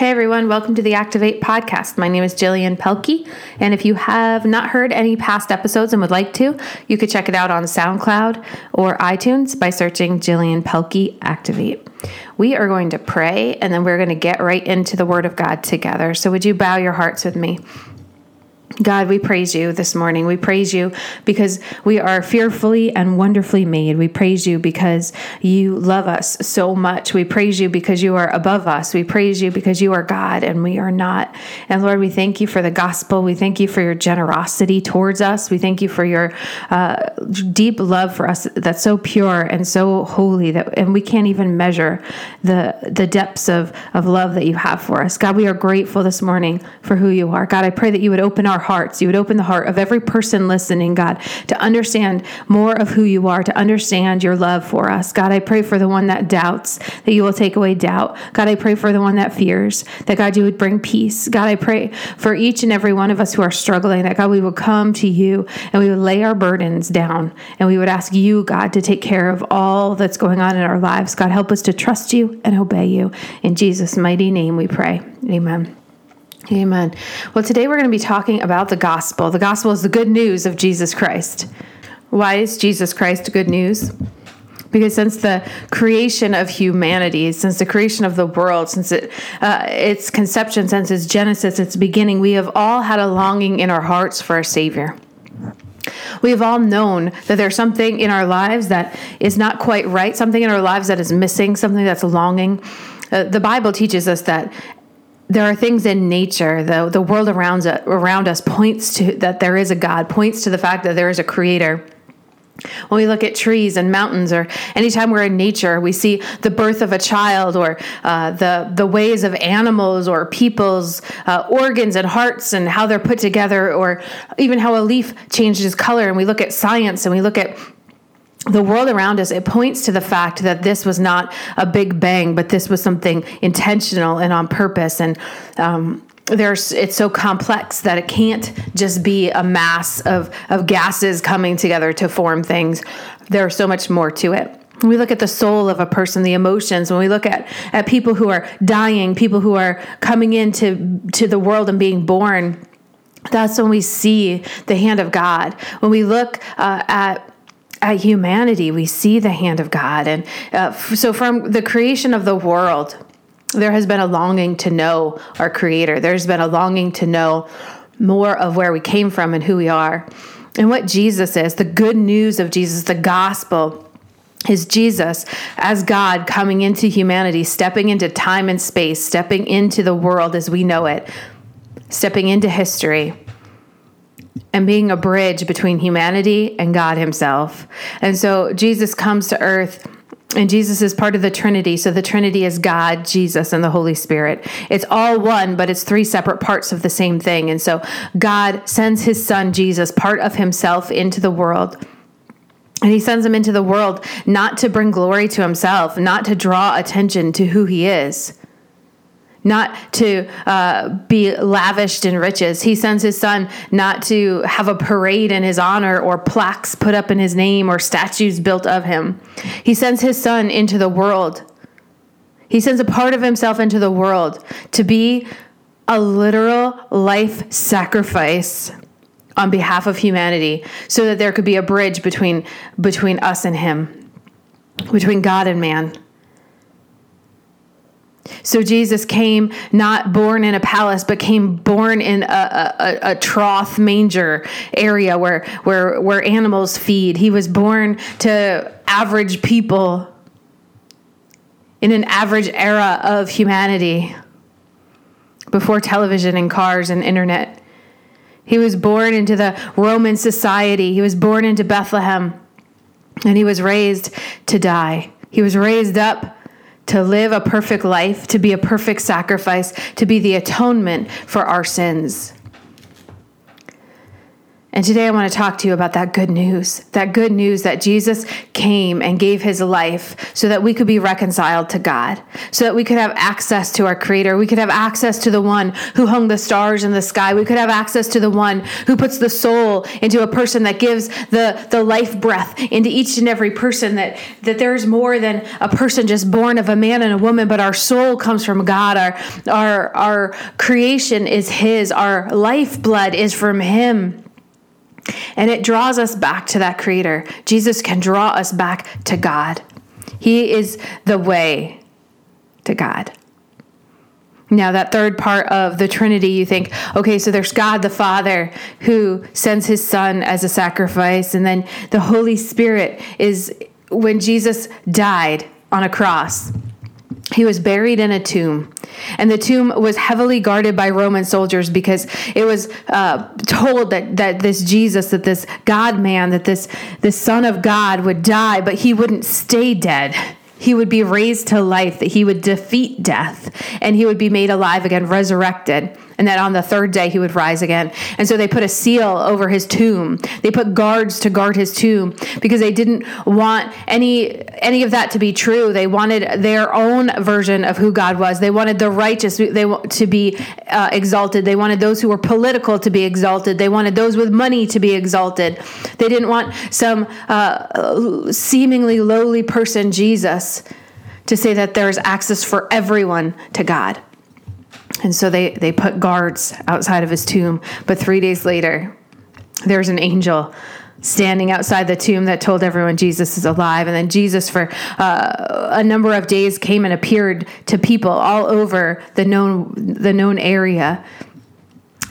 Hey everyone, welcome to the Activate podcast. My name is Jillian Pelkey, and if you have not heard any past episodes and would like to, you could check it out on SoundCloud or iTunes by searching Jillian Pelkey Activate. We are going to pray and then we're going to get right into the Word of God together. So, would you bow your hearts with me? God, we praise you this morning. We praise you because we are fearfully and wonderfully made. We praise you because you love us so much. We praise you because you are above us. We praise you because you are God and we are not. And Lord, we thank you for the gospel. We thank you for your generosity towards us. We thank you for your uh, deep love for us that's so pure and so holy that, and we can't even measure the the depths of of love that you have for us. God, we are grateful this morning for who you are. God, I pray that you would open our hearts. You would open the heart of every person listening, God, to understand more of who you are, to understand your love for us. God, I pray for the one that doubts, that you will take away doubt. God, I pray for the one that fears, that God, you would bring peace. God, I pray for each and every one of us who are struggling, that God, we would come to you and we would lay our burdens down and we would ask you, God, to take care of all that's going on in our lives. God, help us to trust you and obey you. In Jesus' mighty name we pray. Amen. Amen. Well, today we're going to be talking about the gospel. The gospel is the good news of Jesus Christ. Why is Jesus Christ good news? Because since the creation of humanity, since the creation of the world, since it, uh, its conception, since its genesis, its beginning, we have all had a longing in our hearts for a Savior. We have all known that there's something in our lives that is not quite right, something in our lives that is missing, something that's longing. Uh, the Bible teaches us that there are things in nature, the the world around us, around us points to that there is a God, points to the fact that there is a creator. When we look at trees and mountains, or anytime we're in nature, we see the birth of a child, or uh, the the ways of animals or people's uh, organs and hearts, and how they're put together, or even how a leaf changes color. And we look at science, and we look at the world around us, it points to the fact that this was not a big bang, but this was something intentional and on purpose. And um, there's it's so complex that it can't just be a mass of of gases coming together to form things. There's so much more to it. When we look at the soul of a person, the emotions, when we look at, at people who are dying, people who are coming into to the world and being born, that's when we see the hand of God. When we look uh, at at humanity, we see the hand of God. And uh, so, from the creation of the world, there has been a longing to know our Creator. There's been a longing to know more of where we came from and who we are. And what Jesus is, the good news of Jesus, the gospel, is Jesus as God coming into humanity, stepping into time and space, stepping into the world as we know it, stepping into history and being a bridge between humanity and God Himself. And so Jesus comes to earth. And Jesus is part of the Trinity. So the Trinity is God, Jesus, and the Holy Spirit. It's all one, but it's three separate parts of the same thing. And so God sends his son, Jesus, part of himself into the world. And he sends him into the world not to bring glory to himself, not to draw attention to who he is, not to uh, be lavished in riches. He sends his son not to have a parade in his honor or plaques put up in his name or statues built of him. He sends his son into the world. He sends a part of himself into the world to be a literal life sacrifice on behalf of humanity so that there could be a bridge between between us and him between God and man so Jesus came not born in a palace, but came born in a, a, a, trough manger area where, where, where animals feed. He was born to average people in an average era of humanity before television and cars and internet. He was born into the Roman society. He was born into Bethlehem and he was raised to die. He was raised up to live a perfect life, to be a perfect sacrifice, to be the atonement for our sins. And today I want to talk to you about that good news. That good news that Jesus came and gave his life so that we could be reconciled to God, so that we could have access to our Creator. We could have access to the one who hung the stars in the sky. We could have access to the one who puts the soul into a person that gives the, the life breath into each and every person. That, that there's more than a person just born of a man and a woman, but our soul comes from God. Our, our, our creation is His, our lifeblood is from Him. And it draws us back to that creator. Jesus can draw us back to God. He is the way to God. Now, that third part of the Trinity, you think, okay, so there's God the Father who sends his Son as a sacrifice, and then the Holy Spirit is when Jesus died on a cross. He was buried in a tomb, and the tomb was heavily guarded by Roman soldiers because it was uh, told that, that this Jesus, that this God man, that this, this Son of God would die, but he wouldn't stay dead. He would be raised to life, that he would defeat death, and he would be made alive again, resurrected, and that on the third day he would rise again. And so they put a seal over his tomb. They put guards to guard his tomb because they didn't want any any of that to be true. They wanted their own version of who God was. They wanted the righteous they to be uh, exalted. They wanted those who were political to be exalted. They wanted those with money to be exalted. They didn't want some uh, seemingly lowly person, Jesus, to say that there's access for everyone to God. And so they, they put guards outside of his tomb. But three days later, there's an angel standing outside the tomb that told everyone Jesus is alive. And then Jesus, for uh, a number of days, came and appeared to people all over the known the known area.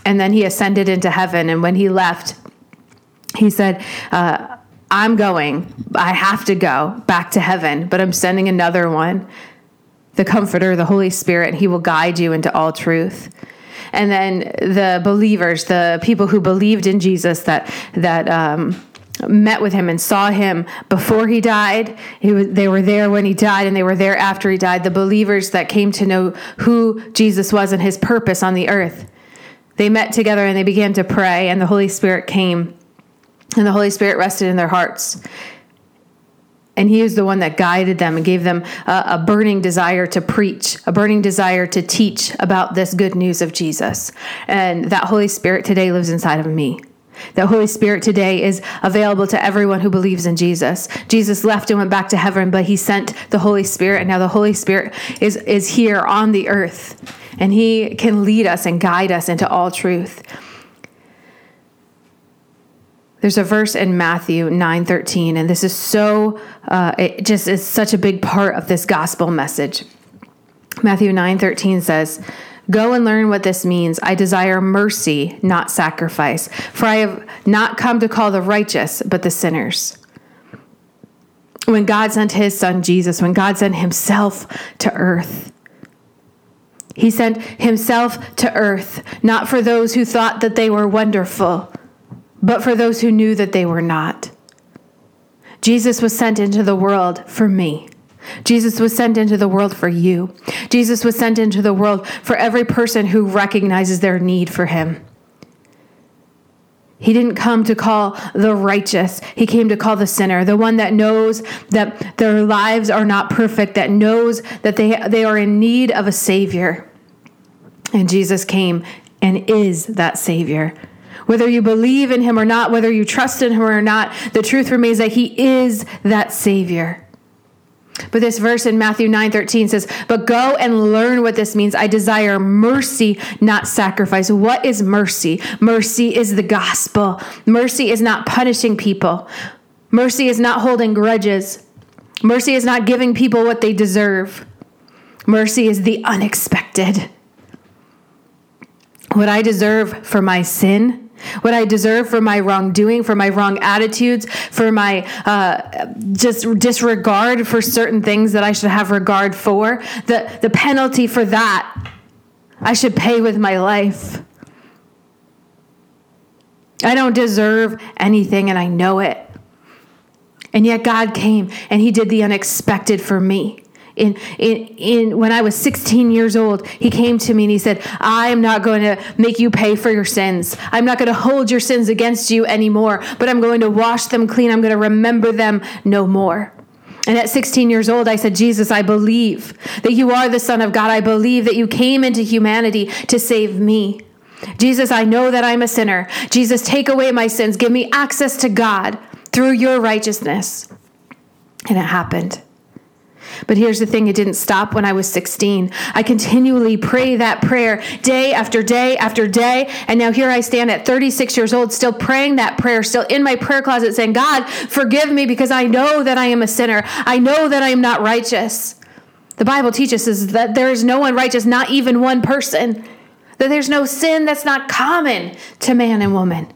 And then he ascended into heaven. And when he left, he said, uh, "I'm going. I have to go back to heaven, but I'm sending another one." The Comforter, the Holy Spirit. He will guide you into all truth. And then the believers, the people who believed in Jesus, that that um, met with him and saw him before he died. He was, they were there when he died, and they were there after he died. The believers that came to know who Jesus was and his purpose on the earth. They met together and they began to pray, and the Holy Spirit came, and the Holy Spirit rested in their hearts and he is the one that guided them and gave them a, a, burning desire to preach, a burning desire to teach about this good news of Jesus. And that Holy Spirit today lives inside of me. The Holy Spirit today is available to everyone who believes in Jesus. Jesus left and went back to heaven, but he sent the Holy Spirit, and now the Holy Spirit is, is here on the earth, and he can lead us and guide us into all truth. There's a verse in Matthew 9:13 and this is so uh, it just is such a big part of this gospel message. Matthew 9:13 says, Go and learn what this means. I desire mercy, not sacrifice, for I have not come to call the righteous, but the sinners. When God sent his son Jesus, when God sent himself to earth, he sent himself to earth, not for those who thought that they were wonderful, but for those who knew that they were not. Jesus was sent into the world for me. Jesus was sent into the world for you. Jesus was sent into the world for every person who recognizes their need for him. He didn't come to call the righteous. He came to call the sinner, the one that knows that their lives are not perfect, that knows that they, they are in need of a Savior. And Jesus came and is that Savior. Whether you believe in him or not, whether you trust in him or not, the truth remains that he is that Savior. But this verse in Matthew 9 13 says, But go and learn what this means. I desire mercy, not sacrifice. What is mercy? Mercy is the gospel. Mercy is not punishing people, mercy is not holding grudges, mercy is not giving people what they deserve. Mercy is the unexpected. What I deserve for my sin, what I deserve for my wrongdoing, for my wrong attitudes, for my uh, just disregard for certain things that I should have regard for, the, the penalty for that I should pay with my life. I don't deserve anything and I know it. And yet God came and He did the unexpected for me in, in, in when I was 16 years old, he came to me and he said, I am not going to make you pay for your sins. I'm not going to hold your sins against you anymore, but I'm going to wash them clean. I'm going to remember them no more. And at 16 years old, I said, Jesus, I believe that you are the Son of God. I believe that you came into humanity to save me. Jesus, I know that I'm a sinner. Jesus, take away my sins. Give me access to God through your righteousness. And it happened. But here's the thing it didn't stop when I was 16. I continually pray that prayer day after day after day. And now here I stand at 36 years old, still praying that prayer, still in my prayer closet saying, God, forgive me because I know that I am a sinner. I know that I am not righteous. The Bible teaches us that there is no one righteous, not even one person. That there's no sin that's not common to man and woman.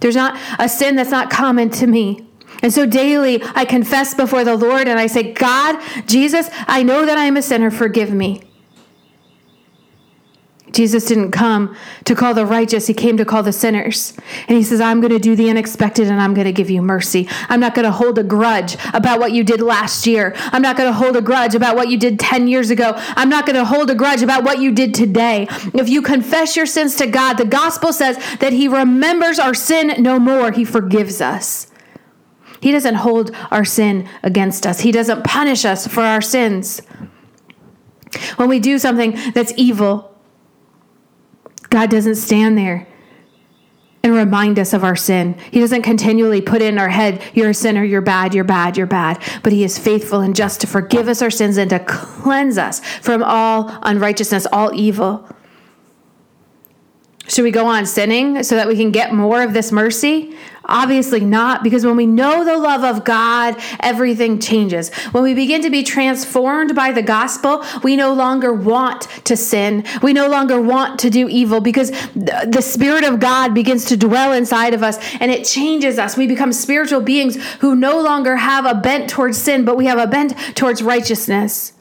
There's not a sin that's not common to me. And so daily I confess before the Lord and I say, God, Jesus, I know that I am a sinner. Forgive me. Jesus didn't come to call the righteous, he came to call the sinners. And he says, I'm going to do the unexpected and I'm going to give you mercy. I'm not going to hold a grudge about what you did last year. I'm not going to hold a grudge about what you did 10 years ago. I'm not going to hold a grudge about what you did today. If you confess your sins to God, the gospel says that he remembers our sin no more, he forgives us. He doesn't hold our sin against us, He doesn't punish us for our sins. When we do something that's evil, God doesn't stand there and remind us of our sin. He doesn't continually put in our head, You're a sinner, you're bad, you're bad, you're bad. But He is faithful and just to forgive us our sins and to cleanse us from all unrighteousness, all evil. Should we go on sinning so that we can get more of this mercy? Obviously not, because when we know the love of God, everything changes. When we begin to be transformed by the gospel, we no longer want to sin. We no longer want to do evil because the Spirit of God begins to dwell inside of us and it changes us. We become spiritual beings who no longer have a bent towards sin, but we have a bent towards righteousness.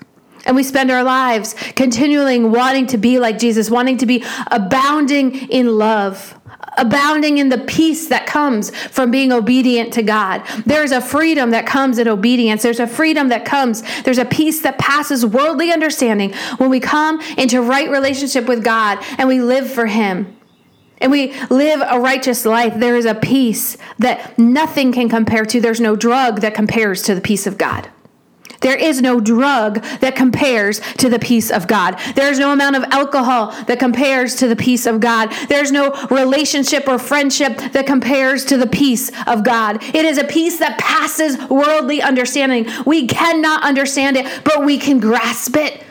And we spend our lives continually wanting to be like Jesus, wanting to be abounding in love, abounding in the peace that comes from being obedient to God. There's a freedom that comes in obedience. There's a freedom that comes. There's a peace that passes worldly understanding when we come into right relationship with God and we live for Him. And we live a righteous life. There is a peace that nothing can compare to. There's no drug that compares to the peace of God. There is no drug that compares to the peace of God. There is no amount of alcohol that compares to the peace of God. There's no relationship or friendship that compares to the peace of God. It is a peace that passes worldly understanding. We cannot understand it, but we can grasp it.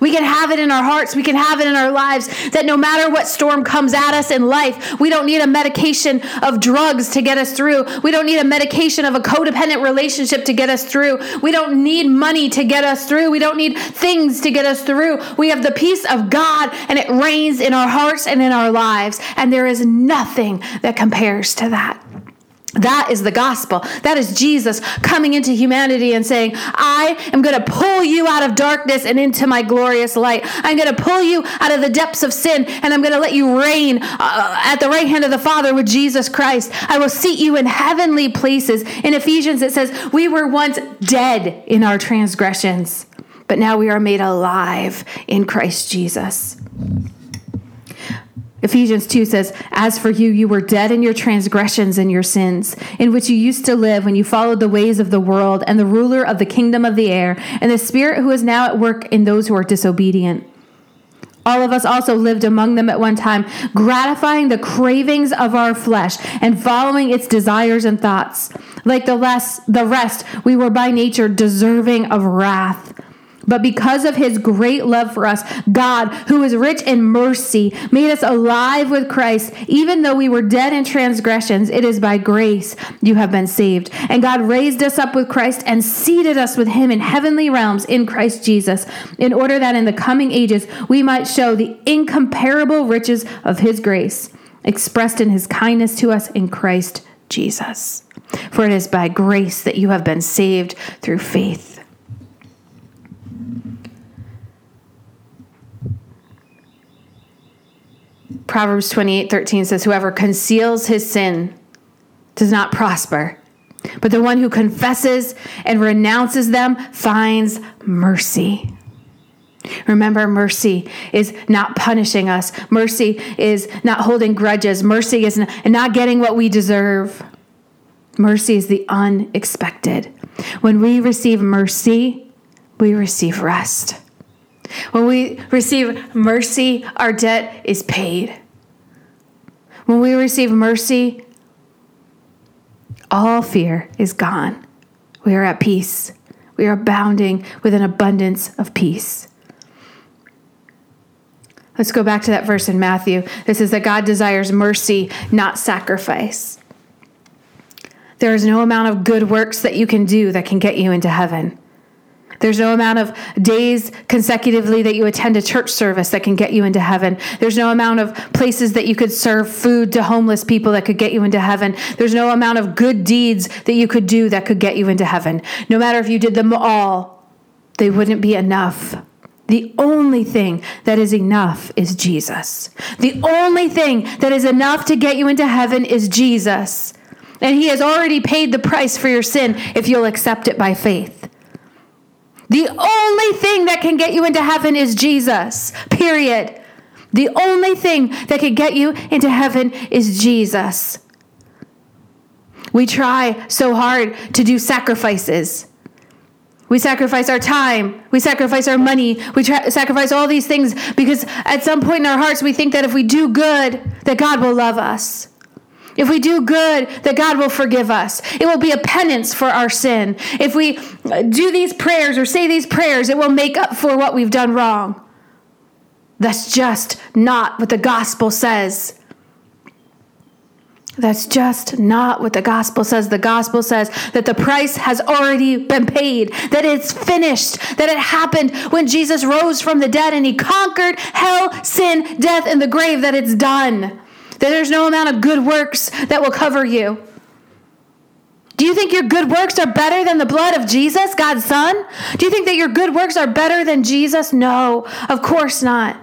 We can have it in our hearts. We can have it in our lives that no matter what storm comes at us in life, we don't need a medication of drugs to get us through. We don't need a medication of a codependent relationship to get us through. We don't need money to get us through. We don't need things to get us through. We have the peace of God and it reigns in our hearts and in our lives. And there is nothing that compares to that. That is the gospel. That is Jesus coming into humanity and saying, I am going to pull you out of darkness and into my glorious light. I'm going to pull you out of the depths of sin and I'm going to let you reign uh, at the right hand of the Father with Jesus Christ. I will seat you in heavenly places. In Ephesians, it says, We were once dead in our transgressions, but now we are made alive in Christ Jesus. Ephesians 2 says, As for you, you were dead in your transgressions and your sins, in which you used to live when you followed the ways of the world and the ruler of the kingdom of the air, and the spirit who is now at work in those who are disobedient. All of us also lived among them at one time, gratifying the cravings of our flesh and following its desires and thoughts. Like the, less, the rest, we were by nature deserving of wrath. But because of his great love for us, God, who is rich in mercy, made us alive with Christ. Even though we were dead in transgressions, it is by grace you have been saved. And God raised us up with Christ and seated us with him in heavenly realms in Christ Jesus, in order that in the coming ages we might show the incomparable riches of his grace, expressed in his kindness to us in Christ Jesus. For it is by grace that you have been saved through faith. Proverbs 28 13 says, Whoever conceals his sin does not prosper, but the one who confesses and renounces them finds mercy. Remember, mercy is not punishing us. Mercy is not holding grudges. Mercy is not getting what we deserve. Mercy is the unexpected. When we receive mercy, we receive rest. When we receive mercy, our debt is paid. When we receive mercy, all fear is gone. We are at peace. We are abounding with an abundance of peace. Let's go back to that verse in Matthew. This is that God desires mercy, not sacrifice. There is no amount of good works that you can do that can get you into heaven. There's no amount of days consecutively that you attend a church service that can get you into heaven. There's no amount of places that you could serve food to homeless people that could get you into heaven. There's no amount of good deeds that you could do that could get you into heaven. No matter if you did them all, they wouldn't be enough. The only thing that is enough is Jesus. The only thing that is enough to get you into heaven is Jesus. And he has already paid the price for your sin if you'll accept it by faith. The only thing that can get you into heaven is Jesus, period. The only thing that can get you into heaven is Jesus. We try so hard to do sacrifices. We sacrifice our time. We sacrifice our money. We tra- sacrifice all these things because at some point in our hearts we think that if we do good, that God will love us. If we do good, that God will forgive us. It will be a penance for our sin. If we uh, do these prayers or say these prayers, it will make up for what we've done wrong. That's just not what the gospel says. That's just not what the gospel says. The gospel says that the price has already been paid, that it's finished, that it happened when Jesus rose from the dead and he conquered hell, sin, death, and the grave, that it's done that there's no amount of good works that will cover you. Do you think your good works are better than the blood of Jesus, God's Son? Do you think that your good works are better than Jesus? No, of course not.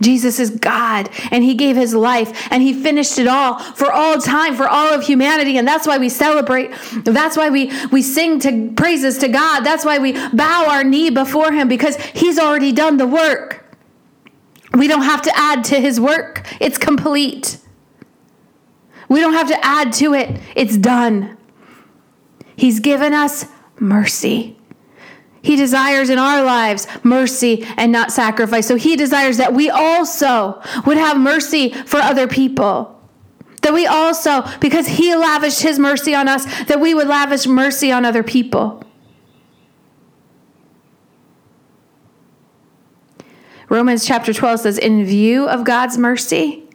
Jesus is God, and He gave His life, and He finished it all for all time, for all of humanity, and that's why we celebrate. That's why we we sing to praises to God. That's why we bow our knee before Him because He's already done the work. We don't have to add to His work; it's complete. We don't have to add to it, it's done. He's given us mercy. He desires in our lives mercy and not sacrifice. So he desires that we also would have mercy for other people. That we also, because he lavished his mercy on us, that we would lavish mercy on other people. Romans chapter 12 says, In view of God's mercy,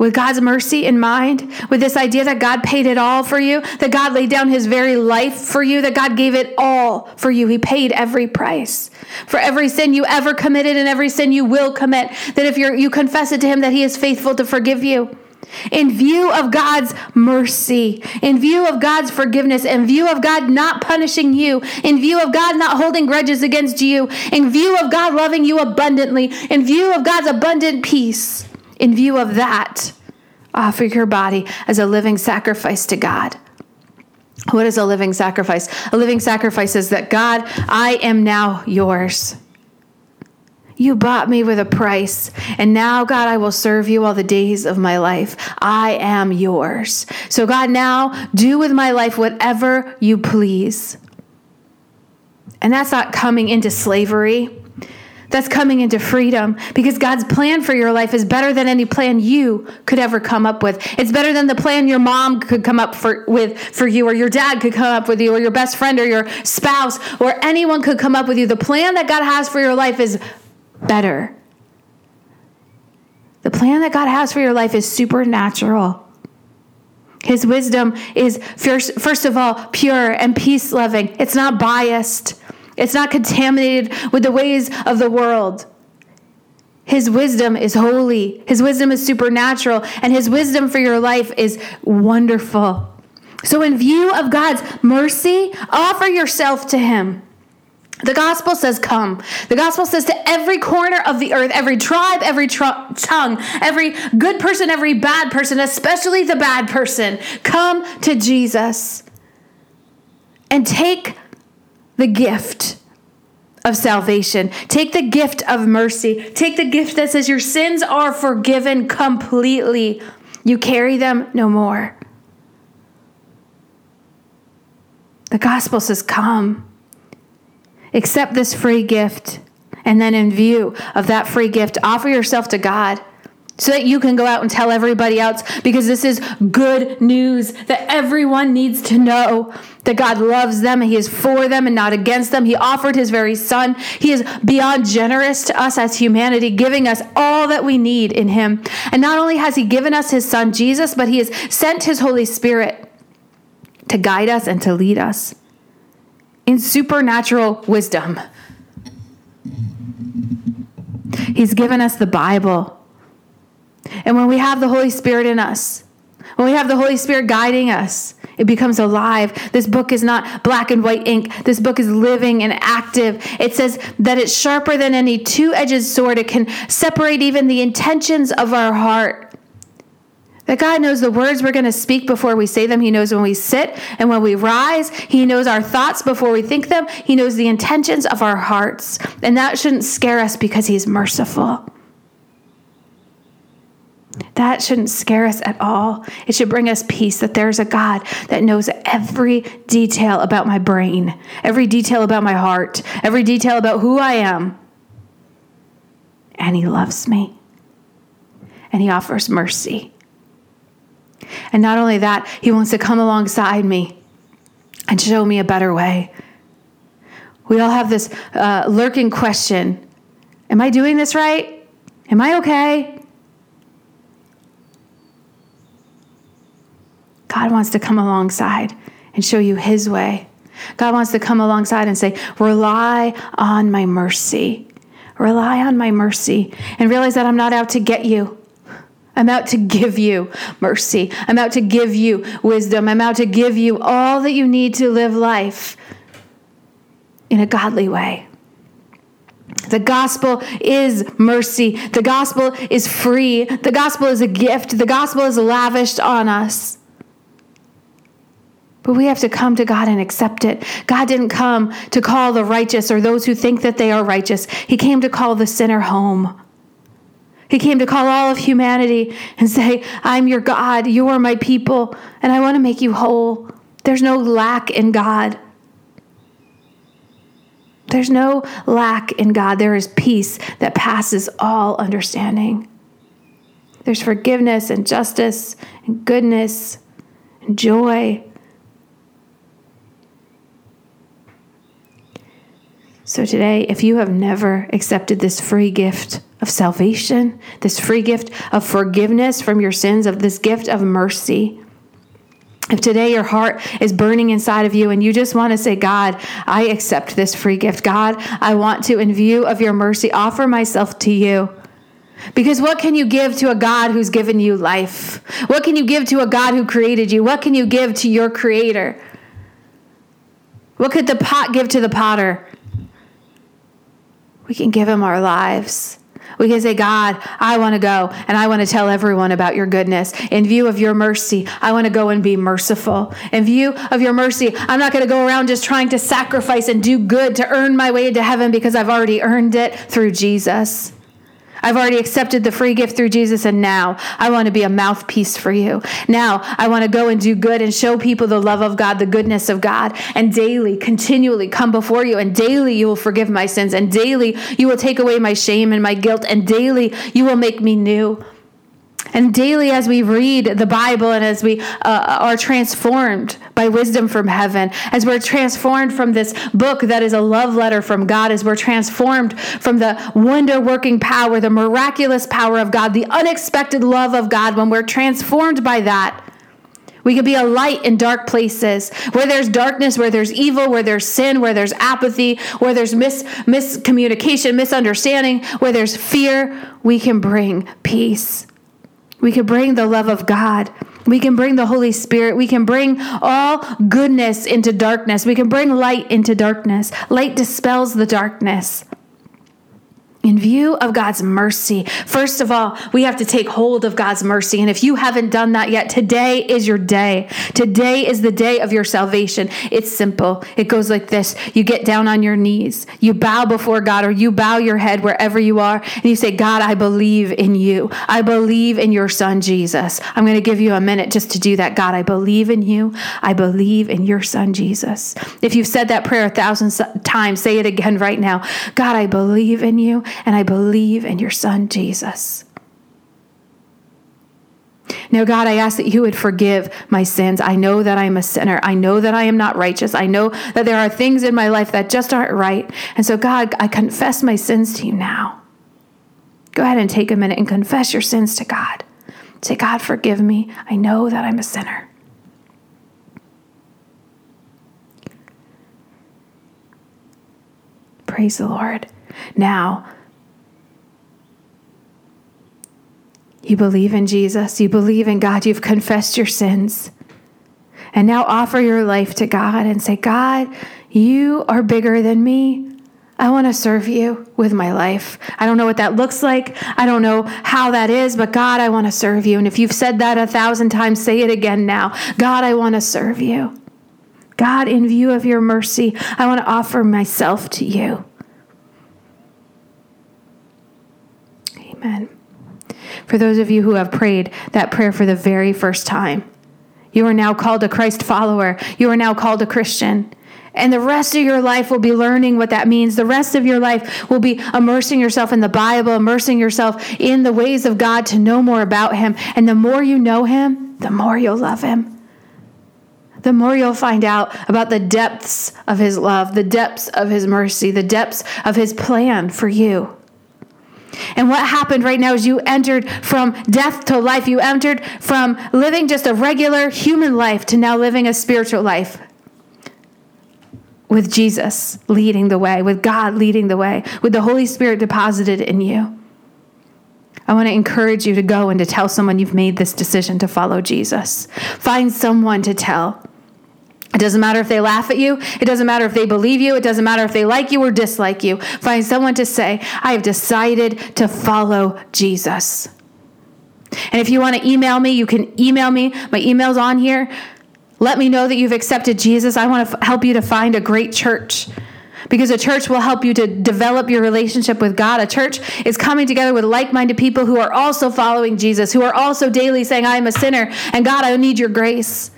with God's mercy in mind, with this idea that God paid it all for you, that God laid down his very life for you, that God gave it all for you. He paid every price for every sin you ever committed and every sin you will commit. That if you you confess it to him, that he is faithful to forgive you. In view of God's mercy, in view of God's forgiveness, in view of God not punishing you, in view of God not holding grudges against you, in view of God loving you abundantly, in view of God's abundant peace, in view of that, offer your body as a living sacrifice to God. What is a living sacrifice? A living sacrifice is that God, I am now yours. You bought me with a price, and now, God, I will serve you all the days of my life. I am yours. So, God, now do with my life whatever you please. And that's not coming into slavery that's coming into freedom because God's plan for your life is better than any plan you could ever come up with. It's better than the plan your mom could come up for, with for you or your dad could come up with you or your best friend or your spouse or anyone could come up with you. The plan that God has for your life is better. The plan that God has for your life is supernatural. His wisdom is first, first of all pure and peace loving. It's not biased. It's not contaminated with the ways of the world. His wisdom is holy, His wisdom is supernatural, and His wisdom for your life is wonderful. So, in view of God's mercy, offer yourself to Him. The gospel says, Come. The gospel says to every corner of the earth, every tribe, every tr- tongue, every good person, every bad person, especially the bad person, come to Jesus and take the gift of salvation. Take the gift of mercy. Take the gift that says your sins are forgiven completely. You carry them no more. The gospel says, Come, accept this free gift. And then, in view of that free gift, offer yourself to God so that you can go out and tell everybody else because this is good news that everyone needs to know that God loves them and He is for them and not against them. He offered His very Son. He is beyond generous to us as humanity, giving us all that we need in Him. And not only has He given us His Son, Jesus, but He has sent His Holy Spirit to guide us and to lead us in supernatural wisdom. He's given us the Bible and when we have the Holy Spirit in us, when we have the Holy Spirit guiding us, it becomes alive. This book is not black and white ink. This book is living and active. It says that it's sharper than any two edged sword. It can separate even the intentions of our heart. That God knows the words we're going to speak before we say them. He knows when we sit and when we rise. He knows our thoughts before we think them. He knows the intentions of our hearts. And that shouldn't scare us because He's merciful. That shouldn't scare us at all. It should bring us peace that there's a God that knows every detail about my brain, every detail about my heart, every detail about who I am. And He loves me. And He offers mercy. And not only that, He wants to come alongside me and show me a better way. We all have this uh, lurking question Am I doing this right? Am I okay? God wants to come alongside and show you his way. God wants to come alongside and say, Rely on my mercy. Rely on my mercy. And realize that I'm not out to get you. I'm out to give you mercy. I'm out to give you wisdom. I'm out to give you all that you need to live life in a godly way. The gospel is mercy. The gospel is free. The gospel is a gift. The gospel is lavished on us. But we have to come to God and accept it. God didn't come to call the righteous or those who think that they are righteous, He came to call the sinner home. He came to call all of humanity and say, I'm your God, you are my people, and I want to make you whole. There's no lack in God. There's no lack in God. There is peace that passes all understanding. There's forgiveness and justice and goodness and joy So today, if you have never accepted this free gift of salvation, this free gift of forgiveness from your sins, of this gift of mercy, if today your heart is burning inside of you and you just want to say, God, I accept this free gift. God, I want to, in view of your mercy, offer myself to you. Because what can you give to a God who's given you life? What can you give to a God who created you? What can you give to your creator? What could the pot give to the potter? We can give him our lives. We can say, God, I want to go and I want to tell everyone about your goodness. In view of your mercy, I want to go and be merciful. In view of your mercy, I'm not going to go around just trying to sacrifice and do good to earn my way into heaven because I've already earned it through Jesus. I've already accepted the free gift through Jesus, and now I want to be a mouthpiece for you. Now I want to go and do good and show people the love of God, the goodness of God, and daily, continually come before you, and daily you will forgive my sins, and daily you will take away my shame and my guilt, and daily you will make me new. And daily, as we read the Bible and as we uh, are transformed by wisdom from heaven, as we're transformed from this book that is a love letter from God, as we're transformed from the wonder working power, the miraculous power of God, the unexpected love of God, when we're transformed by that, we can be a light in dark places where there's darkness, where there's evil, where there's sin, where there's apathy, where there's mis- miscommunication, misunderstanding, where there's fear. We can bring peace. We can bring the love of God. We can bring the Holy Spirit. We can bring all goodness into darkness. We can bring light into darkness. Light dispels the darkness. In view of God's mercy, first of all, we have to take hold of God's mercy. And if you haven't done that yet, today is your day. Today is the day of your salvation. It's simple. It goes like this You get down on your knees, you bow before God, or you bow your head wherever you are, and you say, God, I believe in you. I believe in your son, Jesus. I'm going to give you a minute just to do that. God, I believe in you. I believe in your son, Jesus. If you've said that prayer a thousand times, say it again right now. God, I believe in you and I believe in your Son, Jesus. Now, God, I ask that you would forgive my sins. I know that I'm a sinner. I know that I am not righteous. I know that there are things in my life that just aren't right. And so, God, I confess my sins to you now. Go ahead and take a minute and confess your sins to God. Say, God, forgive me. I know that I'm a sinner. Praise the Lord. Now, You believe in Jesus, you believe in God, you've confessed your sins. And now offer your life to God and say, God, you are bigger than me. I want to serve you with my life. I don't know what that looks like. I don't know how that is, but God, I want to serve you. And if you've said that a thousand times, say it again now. God, I want to serve you. God, in view of your mercy, I want to offer myself to you. Amen for those of you who have prayed that prayer for the very first time. You are now called a Christ follower. You are now called a Christian. And the rest of your life will be learning what that means. The rest of your life will be immersing yourself in the Bible, immersing yourself in the ways of God to know more about Him. And the more you know Him, the more you'll love Him. The more you'll find out about the depths of His love, the depths of His mercy, the depths of His plan for you. And what happened right now is you entered from death to life. You entered from living just a regular human life to now living a spiritual life with Jesus leading the way, with God leading the way, with the Holy Spirit deposited in you. I want to encourage you to go and to tell someone you've made this decision to follow Jesus. Find someone to tell. It doesn't matter if they laugh at you. It doesn't matter if they believe you. It doesn't matter if they like you or dislike you. Find someone to say, I have decided to follow Jesus. And if you want to email me, you can email me. My email's on here. Let me know that you've accepted Jesus. I want to f- help you to find a great church because a church will help you to develop your relationship with God. A church is coming together with like minded people who are also following Jesus, who are also daily saying, I am a sinner, and God, I need your grace.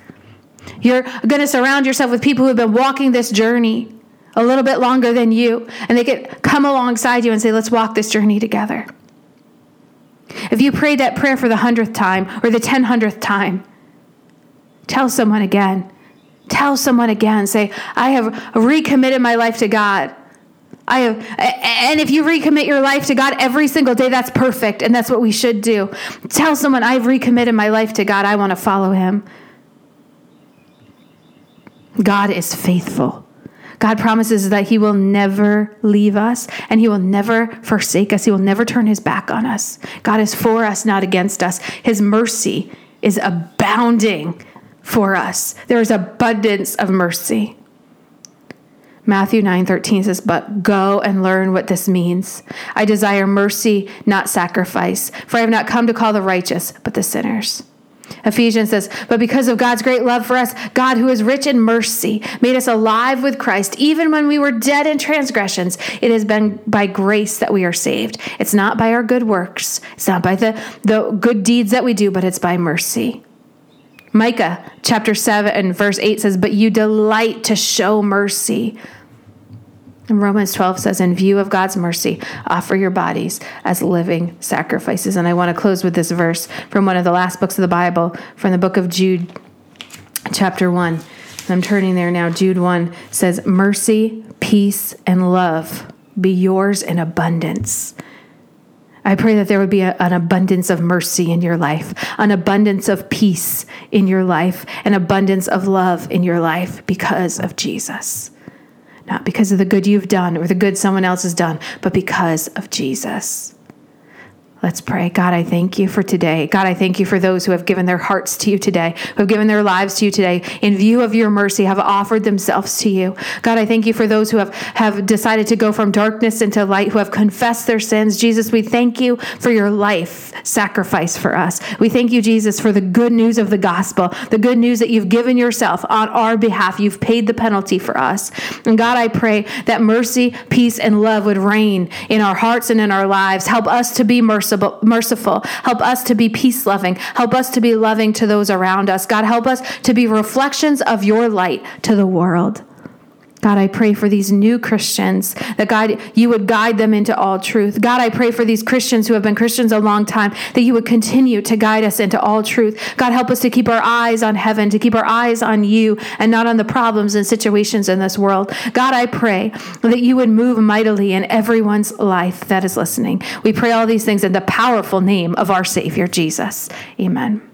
You're going to surround yourself with people who have been walking this journey a little bit longer than you, and they can come alongside you and say, Let's walk this journey together. If you prayed that prayer for the hundredth time or the ten hundredth time, tell someone again. Tell someone again. Say, I have recommitted my life to God. I have, and if you recommit your life to God every single day, that's perfect, and that's what we should do. Tell someone, I've recommitted my life to God. I want to follow Him. God is faithful. God promises that He will never leave us and He will never forsake us. He will never turn His back on us. God is for us, not against us. His mercy is abounding for us. There is abundance of mercy. Matthew 9:13 says, "But go and learn what this means. I desire mercy, not sacrifice, for I have not come to call the righteous, but the sinners." Ephesians says, But because of God's great love for us, God, who is rich in mercy, made us alive with Christ, even when we were dead in transgressions. It has been by grace that we are saved. It's not by our good works, it's not by the, the good deeds that we do, but it's by mercy. Micah chapter 7 and verse 8 says, But you delight to show mercy. And Romans 12 says, In view of God's mercy, offer your bodies as living sacrifices. And I want to close with this verse from one of the last books of the Bible, from the book of Jude, chapter 1. I'm turning there now. Jude 1 says, Mercy, peace, and love be yours in abundance. I pray that there would be a, an abundance of mercy in your life, an abundance of peace in your life, an abundance of love in your life because of Jesus not because of the good you've done or the good someone else has done, but because of Jesus. Let's pray. God, I thank you for today. God, I thank you for those who have given their hearts to you today, who have given their lives to you today, in view of your mercy, have offered themselves to you. God, I thank you for those who have, have decided to go from darkness into light, who have confessed their sins. Jesus, we thank you for your life sacrifice for us. We thank you, Jesus, for the good news of the gospel, the good news that you've given yourself on our behalf. You've paid the penalty for us. And God, I pray that mercy, peace, and love would reign in our hearts and in our lives. Help us to be merciful merciful, merciful. Help us to be peace loving. Help us to be loving to those around us. God, help us to be reflections of your light to the world. God, I pray for these new Christians that God, you would guide them into all truth. God, I pray for these Christians who have been Christians a long time that you would continue to guide us into all truth. God, help us to keep our eyes on heaven, to keep our eyes on you and not on the problems and situations in this world. God, I pray that you would move mightily in everyone's life that is listening. We pray all these things in the powerful name of our Savior, Jesus. Amen.